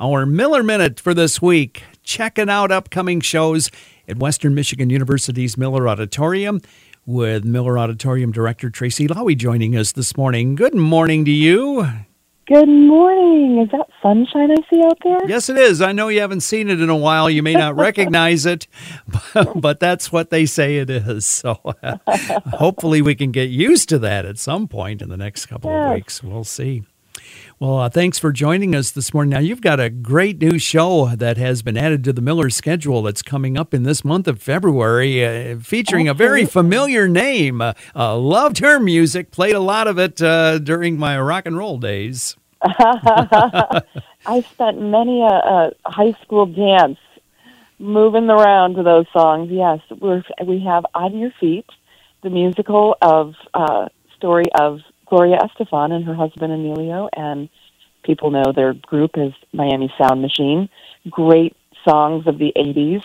our Miller Minute for this week, checking out upcoming shows at Western Michigan University's Miller Auditorium with Miller Auditorium Director Tracey Lawie joining us this morning. Good morning to you. Good morning. Is that sunshine I see out there? Yes, it is. I know you haven't seen it in a while. You may not recognize it, but, but, that's what they say it is. So uh, hopefully we can get used to that at some point in the next couple yes. of weeks. We'll see. Well, uh, thanks for joining us this morning. Now, you've got a great new show that has been added to the Miller schedule that's coming up in this month of February, uh, featuring a very familiar name. Uh, uh, loved her music, played a lot of it uh, during my rock and roll days. I spent many a, high school dance moving around to those songs. Yes, we're, we have On Your Feet, the musical of uh, story of Gloria Estefan and her husband Emilio, and people know their group is Miami Sound Machine. Great songs of the '80s.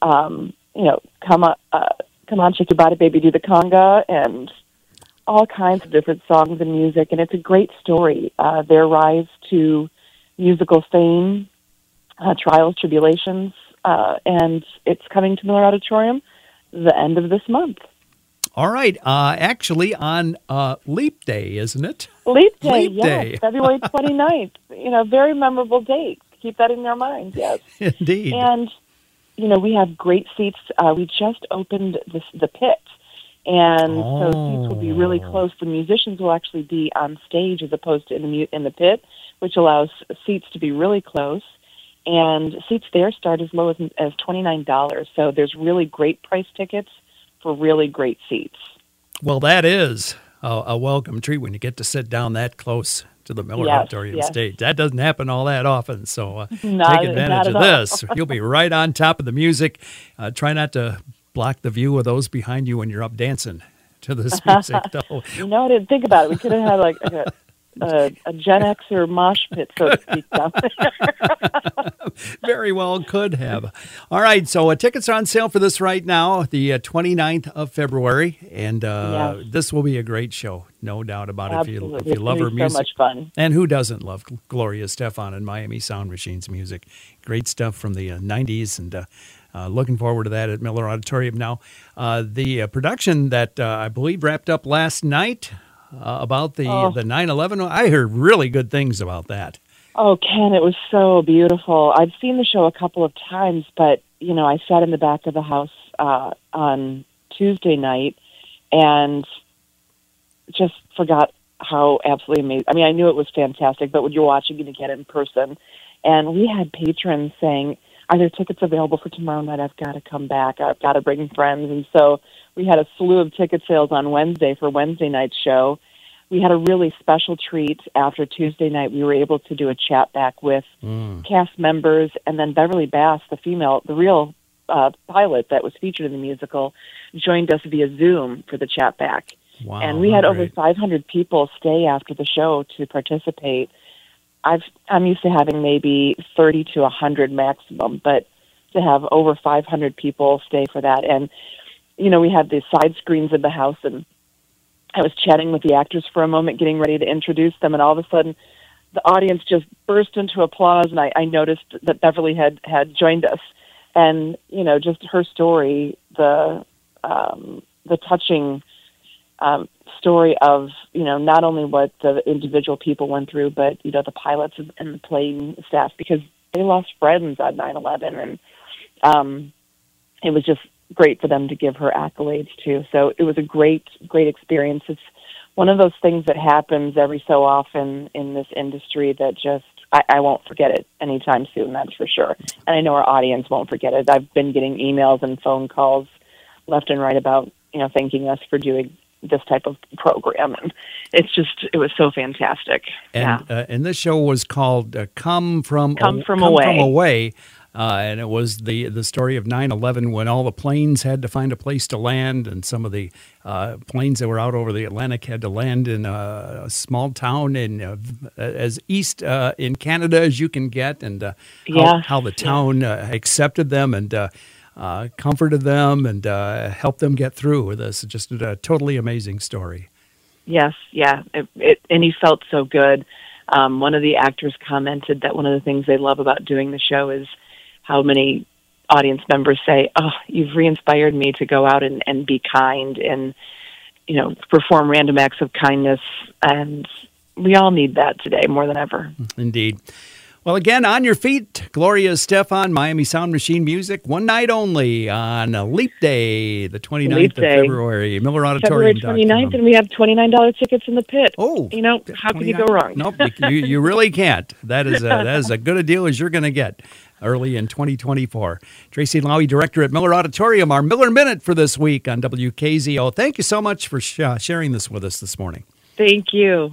Um, you know, come on, uh, come on, shake your body, baby, do the conga, and all kinds of different songs and music. And it's a great story. Uh, their rise to musical fame, uh, trials, tribulations, uh, and it's coming to Miller Auditorium the end of this month. All right. Uh, actually, on uh, Leap Day, isn't it? Leap Day, Leap yes. Day. February 29th. you know, very memorable date. Keep that in your mind, yes. Indeed. And, you know, we have great seats. Uh, we just opened this, the pit. And oh. so seats will be really oh. close. The musicians will actually be on stage as opposed to in the, in the pit, which allows seats to be really close. And seats there start as low as, as $29. So there's really great price tickets for really great seats. Well, that is a, a welcome treat when you get to sit down that close to the Miller yes, Auditorium yes. stage. That doesn't happen all that often, so uh, not, take advantage of this. You'll be right on top of the music. Uh, try not to block the view of those behind you when you're up dancing to this music, know, I didn't think about it. We could have had like a, a, a Gen Xer mosh pit, so to speak, down there. Very well could have. All right, so uh, tickets are on sale for this right now, the uh, 29th of February, and uh, yes. this will be a great show, no doubt about Absolutely. it. If you, if you love her music. so much fun. And who doesn't love Gloria Stefan and Miami Sound Machines music? Great stuff from the 90s, uh, and uh, uh, looking forward to that at Miller Auditorium. Now, uh, the uh, production that uh, I believe wrapped up last night uh, about the oh. the 9/11. I heard really good things about that. Oh, Ken, it was so beautiful. I've seen the show a couple of times, but you know, I sat in the back of the house uh, on Tuesday night and just forgot how absolutely amazing. I mean, I knew it was fantastic, but when you're watching it again in person, and we had patrons saying, "Are there tickets available for tomorrow night? I've got to come back. I've got to bring friends." And so we had a slew of ticket sales on Wednesday for Wednesday night's show. We had a really special treat after Tuesday night. We were able to do a chat back with mm. cast members, and then Beverly Bass, the female, the real uh, pilot that was featured in the musical, joined us via Zoom for the chat back. Wow, and we had over 500 people stay after the show to participate. I've I'm used to having maybe 30 to 100 maximum, but to have over 500 people stay for that. And you know, we had the side screens in the house, and I was chatting with the actors for a moment, getting ready to introduce them, and all of a sudden, the audience just burst into applause, and I, I noticed that Beverly had had joined us, and you know, just her story, the um, the touching um, story of you know not only what the individual people went through, but you know the pilots and the plane staff because they lost friends on nine eleven, and um, it was just great for them to give her accolades too. So it was a great, great experience. It's one of those things that happens every so often in this industry that just I, I won't forget it anytime soon. That's for sure. And I know our audience won't forget it. I've been getting emails and phone calls left and right about you know thanking us for doing this type of program and it's just it was so fantastic and yeah. uh, and this show was called uh, come from come from come away from away uh, and it was the the story of 9/11 when all the planes had to find a place to land, and some of the uh, planes that were out over the Atlantic had to land in a, a small town in uh, as east uh, in Canada as you can get, and uh, yeah. how, how, the town uh, accepted them and. Comforted them and helped them get through this. Just a totally amazing story. Yes, yeah, it, it, and he felt so good Um, one of the actors commented that one of the things they love about doing the show is how many audience members say, "Oh, you've re-inspired me to go out and, and be kind and you know perform random acts of kindness." And we all need that today more than ever. Indeed. Well, again, on your feet, Gloria Estefan, Miami Sound Machine Music, one night only on Leap Day, the 29th Leap of Day. February, Miller Auditorium. February Auditorium. 29th, and we have $29 tickets in the pit. Oh, You know, how could you go wrong? Nope, you, you really can't. That is a, that is as good a deal as you're going to get early in 2024. Tracey Lawie, director at Miller Auditorium, our Miller Minute for this week on WKZO. Thank you so much for sh- sharing this with us this morning. Thank you.